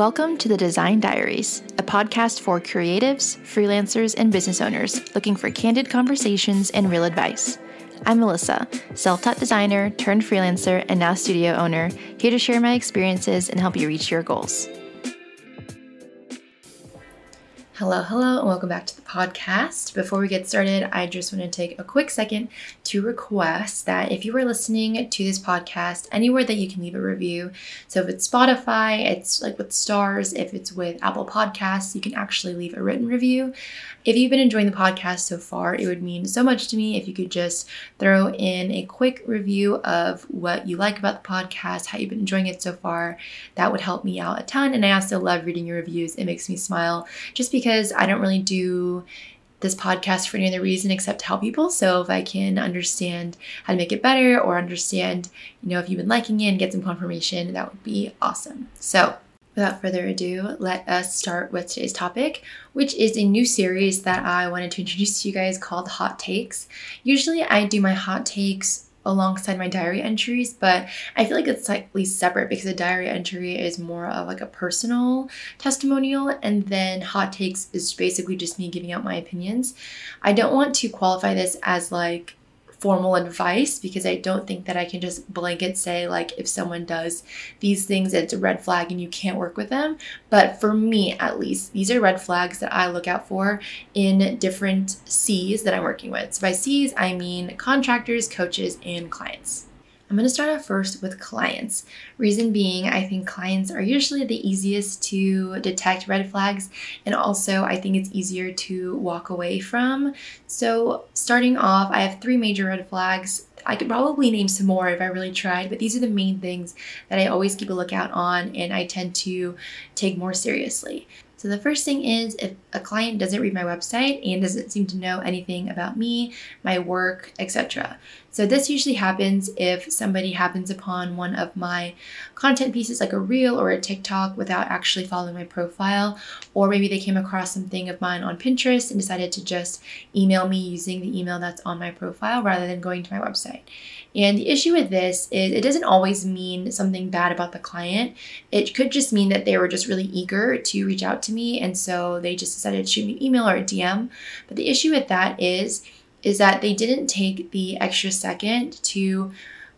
Welcome to the Design Diaries, a podcast for creatives, freelancers, and business owners looking for candid conversations and real advice. I'm Melissa, self taught designer turned freelancer and now studio owner, here to share my experiences and help you reach your goals. Hello, hello, and welcome back to the podcast. Before we get started, I just want to take a quick second to request that if you are listening to this podcast, anywhere that you can leave a review. So if it's Spotify, it's like with stars. If it's with Apple Podcasts, you can actually leave a written review. If you've been enjoying the podcast so far, it would mean so much to me if you could just throw in a quick review of what you like about the podcast, how you've been enjoying it so far. That would help me out a ton. And I also love reading your reviews. It makes me smile just because I don't really do this podcast for any other reason except to help people. So if I can understand how to make it better or understand, you know, if you've been liking it and get some confirmation, that would be awesome. So Without further ado, let us start with today's topic, which is a new series that I wanted to introduce to you guys called Hot Takes. Usually, I do my hot takes alongside my diary entries, but I feel like it's slightly separate because a diary entry is more of like a personal testimonial, and then hot takes is basically just me giving out my opinions. I don't want to qualify this as like formal advice because I don't think that I can just blanket say, like, if someone does these things, it's a red flag and you can't work with them. But for me, at least, these are red flags that I look out for in different C's that I'm working with. So by C's, I mean contractors, coaches, and clients. I'm going to start off first with clients. Reason being, I think clients are usually the easiest to detect red flags, and also I think it's easier to walk away from. So, starting off, I have three major red flags. I could probably name some more if I really tried, but these are the main things that I always keep a lookout on and I tend to take more seriously. So, the first thing is if a client doesn't read my website and doesn't seem to know anything about me, my work, etc. So, this usually happens if somebody happens upon one of my content pieces, like a reel or a TikTok, without actually following my profile, or maybe they came across something of mine on Pinterest and decided to just email me using the email that's on my profile rather than going to my website. And the issue with this is it doesn't always mean something bad about the client. It could just mean that they were just really eager to reach out to me and so they just decided to shoot me an email or a DM. But the issue with that is is that they didn't take the extra second to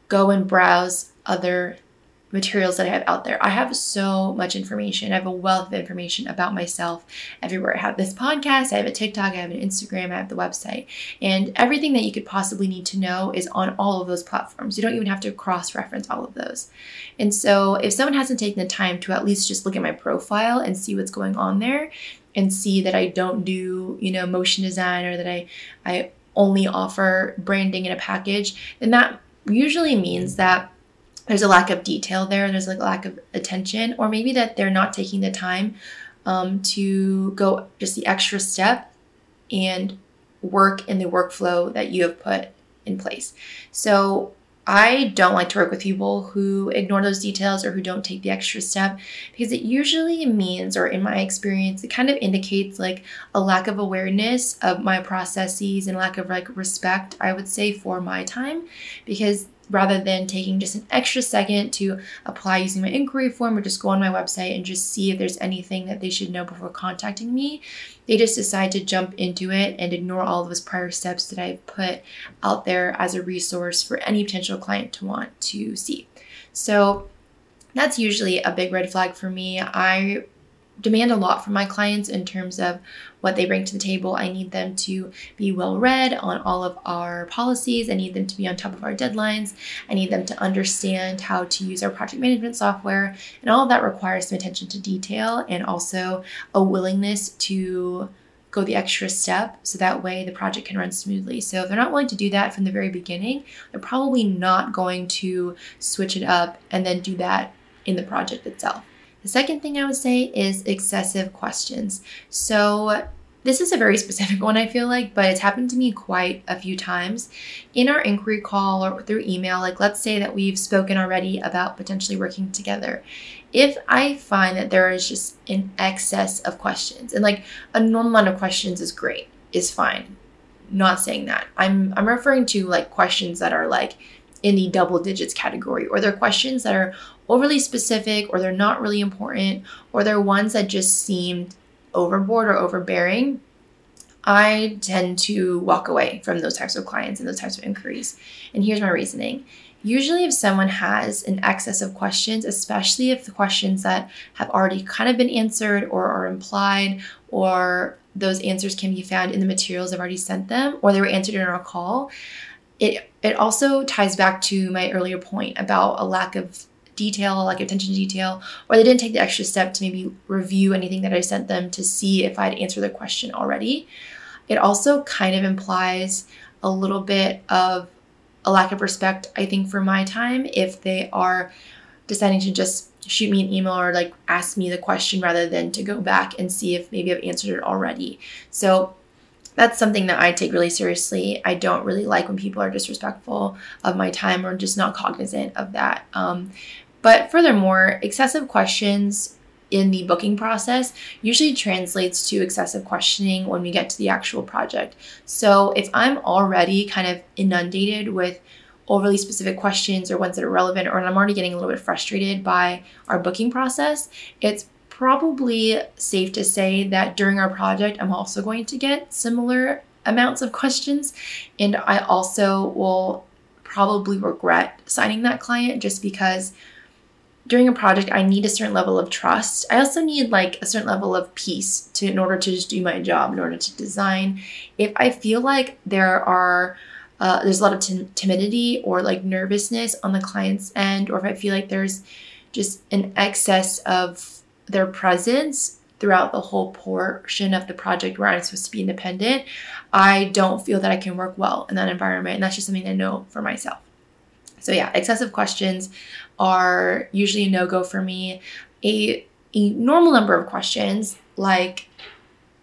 go and browse other materials that I have out there. I have so much information. I have a wealth of information about myself everywhere. I have this podcast, I have a TikTok, I have an Instagram, I have the website. And everything that you could possibly need to know is on all of those platforms. You don't even have to cross reference all of those. And so if someone hasn't taken the time to at least just look at my profile and see what's going on there and see that I don't do, you know, motion design or that I I only offer branding in a package, then that usually means that there's a lack of detail there, there's like a lack of attention, or maybe that they're not taking the time um, to go just the extra step and work in the workflow that you have put in place. So I don't like to work with people who ignore those details or who don't take the extra step because it usually means, or in my experience, it kind of indicates like a lack of awareness of my processes and lack of like respect, I would say, for my time because rather than taking just an extra second to apply using my inquiry form or just go on my website and just see if there's anything that they should know before contacting me. They just decide to jump into it and ignore all of those prior steps that I've put out there as a resource for any potential client to want to see. So that's usually a big red flag for me. I demand a lot from my clients in terms of what they bring to the table. I need them to be well read on all of our policies. I need them to be on top of our deadlines. I need them to understand how to use our project management software. And all of that requires some attention to detail and also a willingness to go the extra step so that way the project can run smoothly. So if they're not willing to do that from the very beginning, they're probably not going to switch it up and then do that in the project itself. The second thing I would say is excessive questions. So, this is a very specific one, I feel like, but it's happened to me quite a few times in our inquiry call or through email. Like, let's say that we've spoken already about potentially working together. If I find that there is just an excess of questions, and like a normal amount of questions is great, is fine. Not saying that. I'm I'm referring to like questions that are like in the double digits category, or they're questions that are overly specific or they're not really important or they're ones that just seemed overboard or overbearing, I tend to walk away from those types of clients and those types of inquiries. And here's my reasoning. Usually, if someone has an excess of questions, especially if the questions that have already kind of been answered or are implied, or those answers can be found in the materials I've already sent them, or they were answered in our call, it, it also ties back to my earlier point about a lack of detail, like attention to detail, or they didn't take the extra step to maybe review anything that I sent them to see if I'd answered the question already. It also kind of implies a little bit of a lack of respect, I think, for my time if they are deciding to just shoot me an email or like ask me the question rather than to go back and see if maybe I've answered it already. So that's something that I take really seriously. I don't really like when people are disrespectful of my time or just not cognizant of that. Um, but furthermore, excessive questions in the booking process usually translates to excessive questioning when we get to the actual project. So if I'm already kind of inundated with overly specific questions or ones that are relevant, or I'm already getting a little bit frustrated by our booking process, it's probably safe to say that during our project, I'm also going to get similar amounts of questions. And I also will probably regret signing that client just because during a project i need a certain level of trust. I also need like a certain level of peace to in order to just do my job in order to design. If i feel like there are uh, there's a lot of t- timidity or like nervousness on the client's end or if i feel like there's just an excess of their presence throughout the whole portion of the project where i'm supposed to be independent i don't feel that i can work well in that environment. And that's just something i know for myself so yeah, excessive questions are usually a no-go for me. A, a normal number of questions, like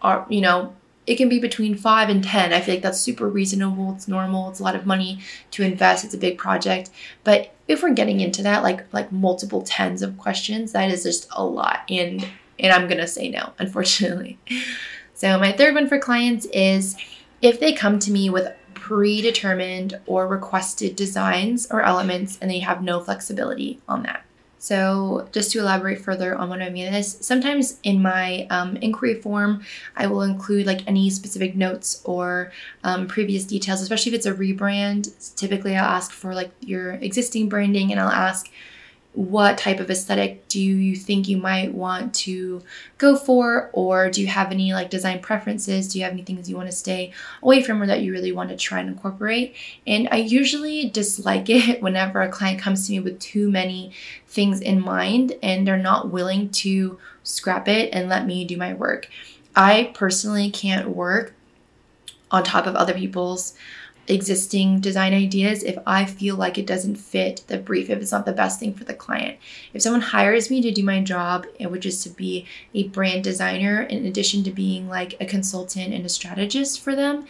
are you know, it can be between five and ten. I feel like that's super reasonable. It's normal. It's a lot of money to invest. It's a big project. But if we're getting into that, like like multiple tens of questions, that is just a lot. And and I'm gonna say no, unfortunately. So my third one for clients is if they come to me with predetermined or requested designs or elements and they have no flexibility on that. So, just to elaborate further on what I mean is, sometimes in my um, inquiry form, I will include like any specific notes or um, previous details, especially if it's a rebrand. Typically, I'll ask for like your existing branding and I'll ask what type of aesthetic do you think you might want to go for? Or do you have any like design preferences? Do you have any things you want to stay away from or that you really want to try and incorporate? And i usually dislike it whenever a client comes to me with too many things in mind and they're not willing to scrap it and let me do my work. I personally can't work on top of other people's existing design ideas if I feel like it doesn't fit the brief, if it's not the best thing for the client. If someone hires me to do my job, which is to be a brand designer, in addition to being like a consultant and a strategist for them,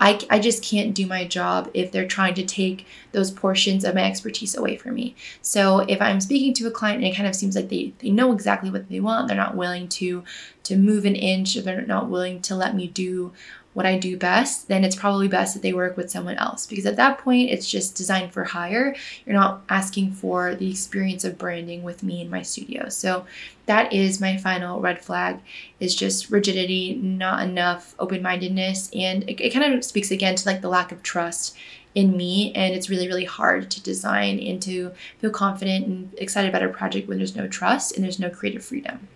I, I just can't do my job if they're trying to take those portions of my expertise away from me. So if I'm speaking to a client and it kind of seems like they, they know exactly what they want, they're not willing to to move an inch, they're not willing to let me do what I do best, then it's probably best that they work with someone else because at that point it's just designed for hire. You're not asking for the experience of branding with me in my studio. So that is my final red flag is just rigidity, not enough open-mindedness and it, it kind of speaks again to like the lack of trust in me and it's really really hard to design and to feel confident and excited about a project when there's no trust and there's no creative freedom.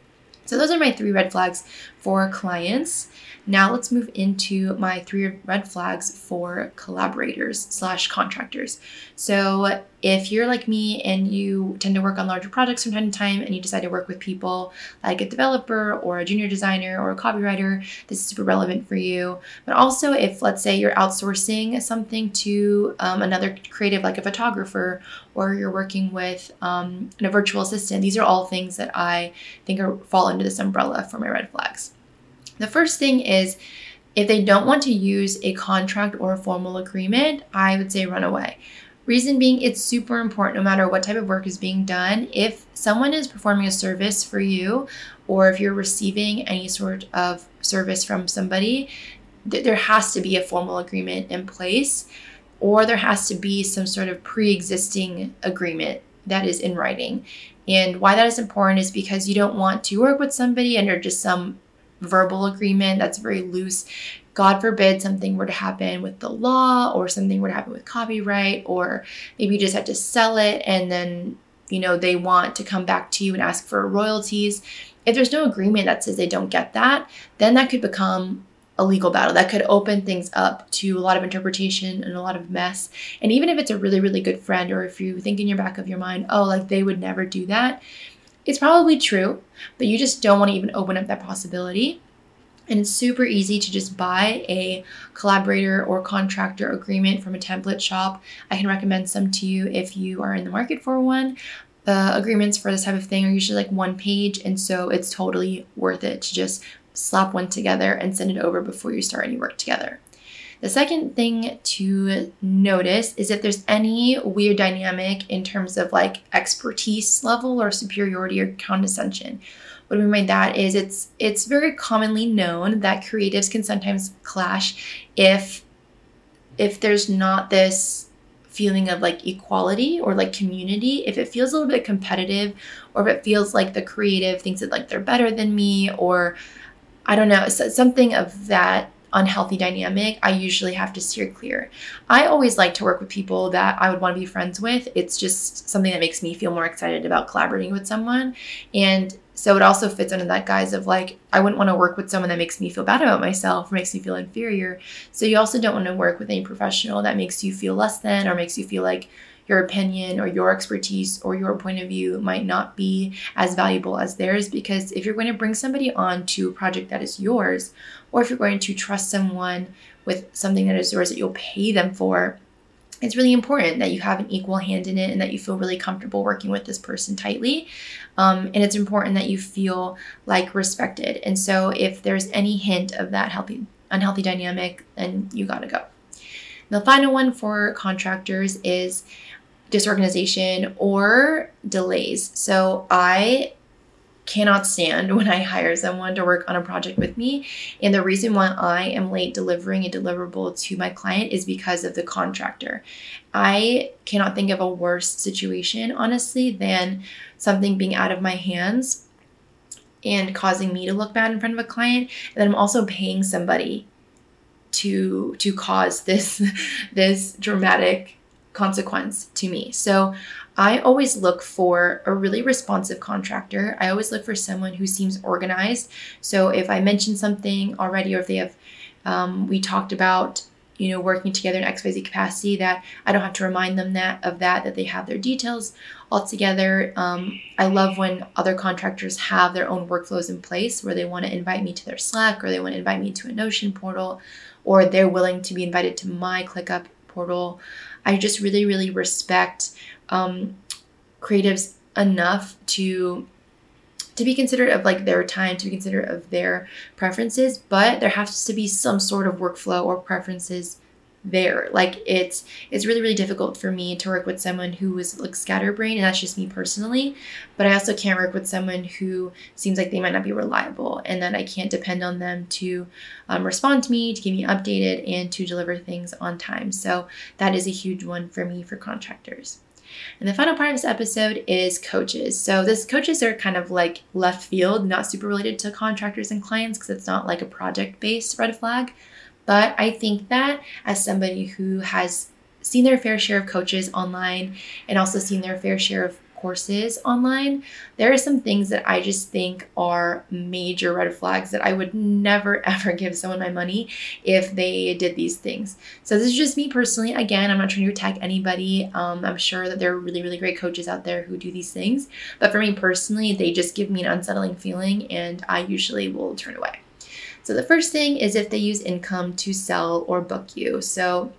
So those are my three red flags for clients. Now let's move into my three red flags for collaborators slash contractors. So if you're like me and you tend to work on larger projects from time to time and you decide to work with people like a developer or a junior designer or a copywriter, this is super relevant for you. But also if let's say you're outsourcing something to um, another creative like a photographer or you're working with um, a virtual assistant, these are all things that I think are, fall under this umbrella for my red flags. The first thing is if they don't want to use a contract or a formal agreement, I would say run away. Reason being, it's super important no matter what type of work is being done. If someone is performing a service for you, or if you're receiving any sort of service from somebody, th- there has to be a formal agreement in place, or there has to be some sort of pre existing agreement that is in writing. And why that is important is because you don't want to work with somebody under just some verbal agreement that's very loose. God forbid something were to happen with the law or something were to happen with copyright, or maybe you just had to sell it and then, you know, they want to come back to you and ask for royalties. If there's no agreement that says they don't get that, then that could become a legal battle. That could open things up to a lot of interpretation and a lot of mess. And even if it's a really, really good friend, or if you think in your back of your mind, oh, like they would never do that, it's probably true, but you just don't want to even open up that possibility. And it's super easy to just buy a collaborator or contractor agreement from a template shop. I can recommend some to you if you are in the market for one. The agreements for this type of thing are usually like one page, and so it's totally worth it to just slap one together and send it over before you start any work together. The second thing to notice is if there's any weird dynamic in terms of like expertise level or superiority or condescension. What I mean by that is it's it's very commonly known that creatives can sometimes clash if if there's not this feeling of like equality or like community if it feels a little bit competitive or if it feels like the creative thinks that like they're better than me or I don't know, something of that unhealthy dynamic, I usually have to steer clear. I always like to work with people that I would want to be friends with. It's just something that makes me feel more excited about collaborating with someone. And so it also fits under that guise of like, I wouldn't want to work with someone that makes me feel bad about myself makes me feel inferior. So you also don't want to work with any professional that makes you feel less than or makes you feel like your opinion or your expertise or your point of view might not be as valuable as theirs because if you're going to bring somebody on to a project that is yours or if you're going to trust someone with something that is yours that you'll pay them for it's really important that you have an equal hand in it and that you feel really comfortable working with this person tightly. Um, and it's important that you feel like respected. And so if there's any hint of that healthy, unhealthy dynamic, then you gotta go. The final one for contractors is disorganization or delays. So I cannot stand when I hire someone to work on a project with me. And the reason why I am late delivering a deliverable to my client is because of the contractor. I cannot think of a worse situation, honestly, than something being out of my hands and causing me to look bad in front of a client. And then I'm also paying somebody to to cause this this dramatic consequence to me. So I always look for a really responsive contractor. I always look for someone who seems organized. So if I mention something already, or if they have, um, we talked about, you know, working together in XYZ capacity, that I don't have to remind them that of that, that they have their details all together. Um, I love when other contractors have their own workflows in place where they want to invite me to their Slack or they want to invite me to a Notion portal or they're willing to be invited to my ClickUp portal. I just really, really respect um, creatives enough to to be considerate of like their time, to be considerate of their preferences, but there has to be some sort of workflow or preferences there. Like it's it's really really difficult for me to work with someone who is like scatterbrained, and that's just me personally. But I also can't work with someone who seems like they might not be reliable, and that I can't depend on them to um, respond to me, to keep me updated, and to deliver things on time. So that is a huge one for me for contractors. And the final part of this episode is coaches. So this coaches are kind of like left field, not super related to contractors and clients because it's not like a project based red flag. But I think that as somebody who has seen their fair share of coaches online and also seen their fair share of courses online, there are some things that I just think are major red flags that I would never ever give someone my money if they did these things. So this is just me personally. Again, I'm not trying to attack anybody. Um, I'm sure that there are really, really great coaches out there who do these things. But for me personally, they just give me an unsettling feeling and I usually will turn away. So the first thing is if they use income to sell or book you. So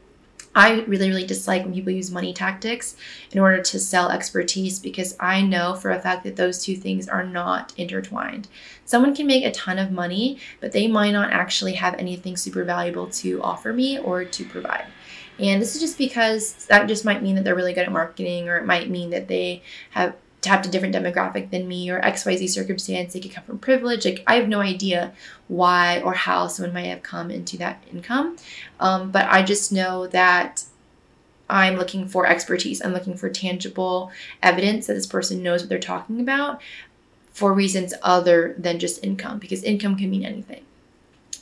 I really, really dislike when people use money tactics in order to sell expertise because I know for a fact that those two things are not intertwined. Someone can make a ton of money, but they might not actually have anything super valuable to offer me or to provide. And this is just because that just might mean that they're really good at marketing, or it might mean that they have tapped a different demographic than me or XYZ circumstance. They could come from privilege. Like I have no idea why or how someone might have come into that income. Um, but I just know that I'm looking for expertise. I'm looking for tangible evidence that this person knows what they're talking about for reasons other than just income, because income can mean anything.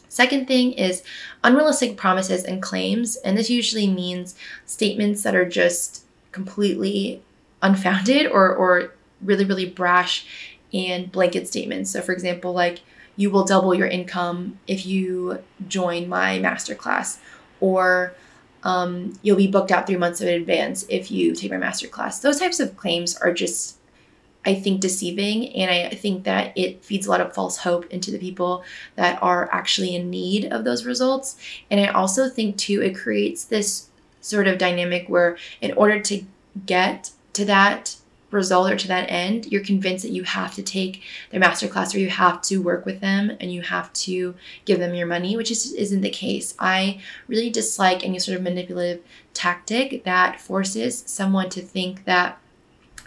Second thing is unrealistic promises and claims. And this usually means statements that are just completely unfounded or, or really, really brash and blanket statements. So, for example, like, you will double your income if you join my masterclass, or um, you'll be booked out three months in advance if you take my masterclass. Those types of claims are just, I think, deceiving. And I think that it feeds a lot of false hope into the people that are actually in need of those results. And I also think, too, it creates this sort of dynamic where, in order to get to that result or to that end, you're convinced that you have to take their masterclass or you have to work with them and you have to give them your money, which is, isn't the case. I really dislike any sort of manipulative tactic that forces someone to think that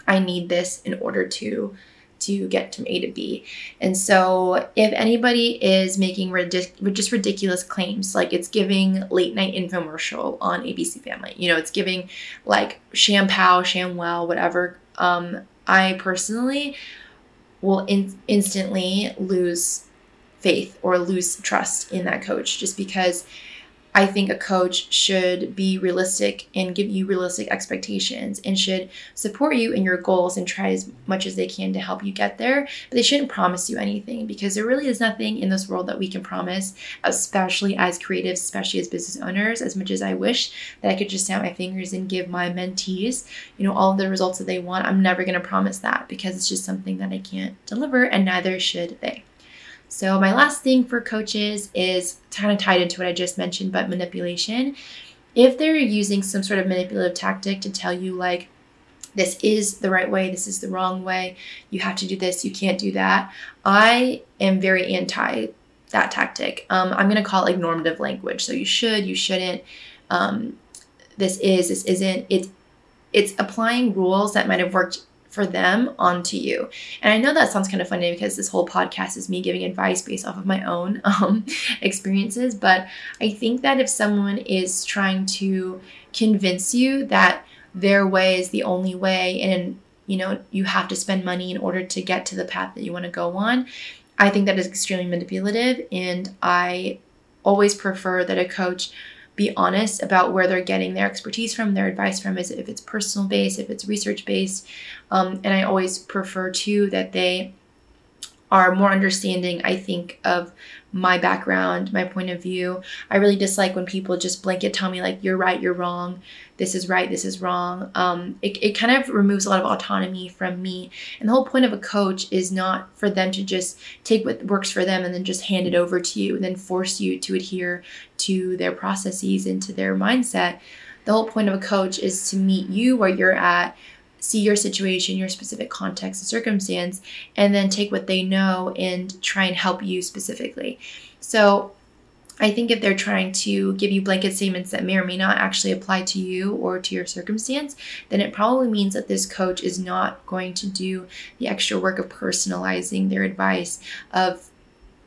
I need this in order to to get from A to B. And so, if anybody is making ridic- just ridiculous claims, like it's giving late night infomercial on ABC Family, you know, it's giving like Shampoo, ShamWow, whatever um, I personally will in- instantly lose faith or lose trust in that coach just because I think a coach should be realistic and give you realistic expectations and should support you in your goals and try as much as they can to help you get there. But they shouldn't promise you anything because there really is nothing in this world that we can promise, especially as creatives, especially as business owners. As much as I wish that I could just snap my fingers and give my mentees, you know, all the results that they want, I'm never going to promise that because it's just something that I can't deliver and neither should they. So, my last thing for coaches is kind of tied into what I just mentioned, but manipulation. If they're using some sort of manipulative tactic to tell you, like, this is the right way, this is the wrong way, you have to do this, you can't do that, I am very anti that tactic. Um, I'm going to call it like normative language. So, you should, you shouldn't. Um, this is, this isn't. It's it's applying rules that might have worked for them onto you. And I know that sounds kind of funny because this whole podcast is me giving advice based off of my own um, experiences. But I think that if someone is trying to convince you that their way is the only way and you know you have to spend money in order to get to the path that you want to go on i think that is extremely manipulative and i always prefer that a coach be honest about where they're getting their expertise from, their advice from, is if it's personal based, if it's research based. Um, and I always prefer too that they are more understanding, I think, of my background, my point of view. I really dislike when people just blanket tell me, like, you're right, you're wrong, this is right, this is wrong. Um, it, it kind of removes a lot of autonomy from me. And the whole point of a coach is not for them to just take what works for them and then just hand it over to you and then force you to adhere to their processes and to their mindset. The whole point of a coach is to meet you where you're at see your situation, your specific context and circumstance, and then take what they know and try and help you specifically. So, I think if they're trying to give you blanket statements that may or may not actually apply to you or to your circumstance, then it probably means that this coach is not going to do the extra work of personalizing their advice, of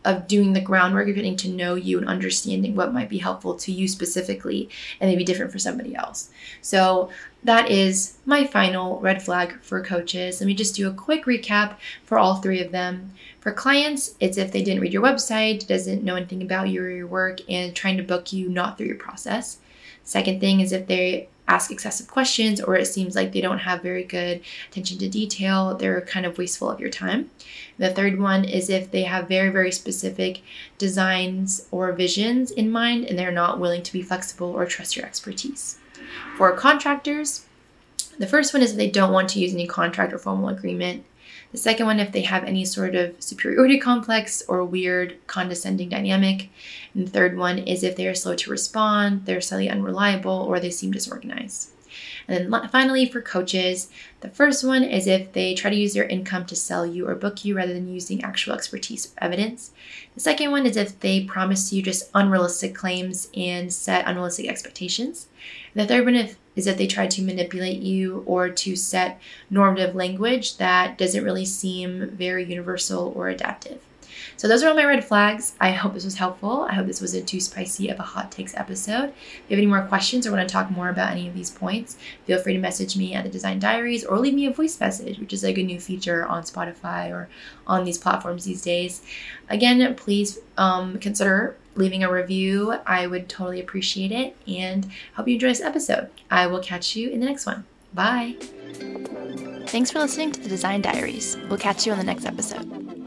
of doing the groundwork of getting to know you and understanding what might be helpful to you specifically and maybe different for somebody else. So that is my final red flag for coaches. Let me just do a quick recap for all three of them. For clients, it's if they didn't read your website, doesn't know anything about you or your work, and trying to book you not through your process. Second thing is if they ask excessive questions or it seems like they don't have very good attention to detail, they're kind of wasteful of your time. The third one is if they have very, very specific designs or visions in mind and they're not willing to be flexible or trust your expertise. For contractors, the first one is if they don't want to use any contract or formal agreement. The second one, if they have any sort of superiority complex or weird condescending dynamic. And the third one is if they are slow to respond, they're slightly unreliable, or they seem disorganized. And then finally, for coaches, the first one is if they try to use their income to sell you or book you rather than using actual expertise or evidence. The second one is if they promise you just unrealistic claims and set unrealistic expectations. And the third one is that they try to manipulate you or to set normative language that doesn't really seem very universal or adaptive. So those are all my red flags. I hope this was helpful. I hope this wasn't too spicy of a hot takes episode. If you have any more questions or want to talk more about any of these points, feel free to message me at the Design Diaries or leave me a voice message, which is like a new feature on Spotify or on these platforms these days. Again, please um, consider leaving a review. I would totally appreciate it and hope you enjoy this episode. I will catch you in the next one. Bye. Thanks for listening to the Design Diaries. We'll catch you on the next episode.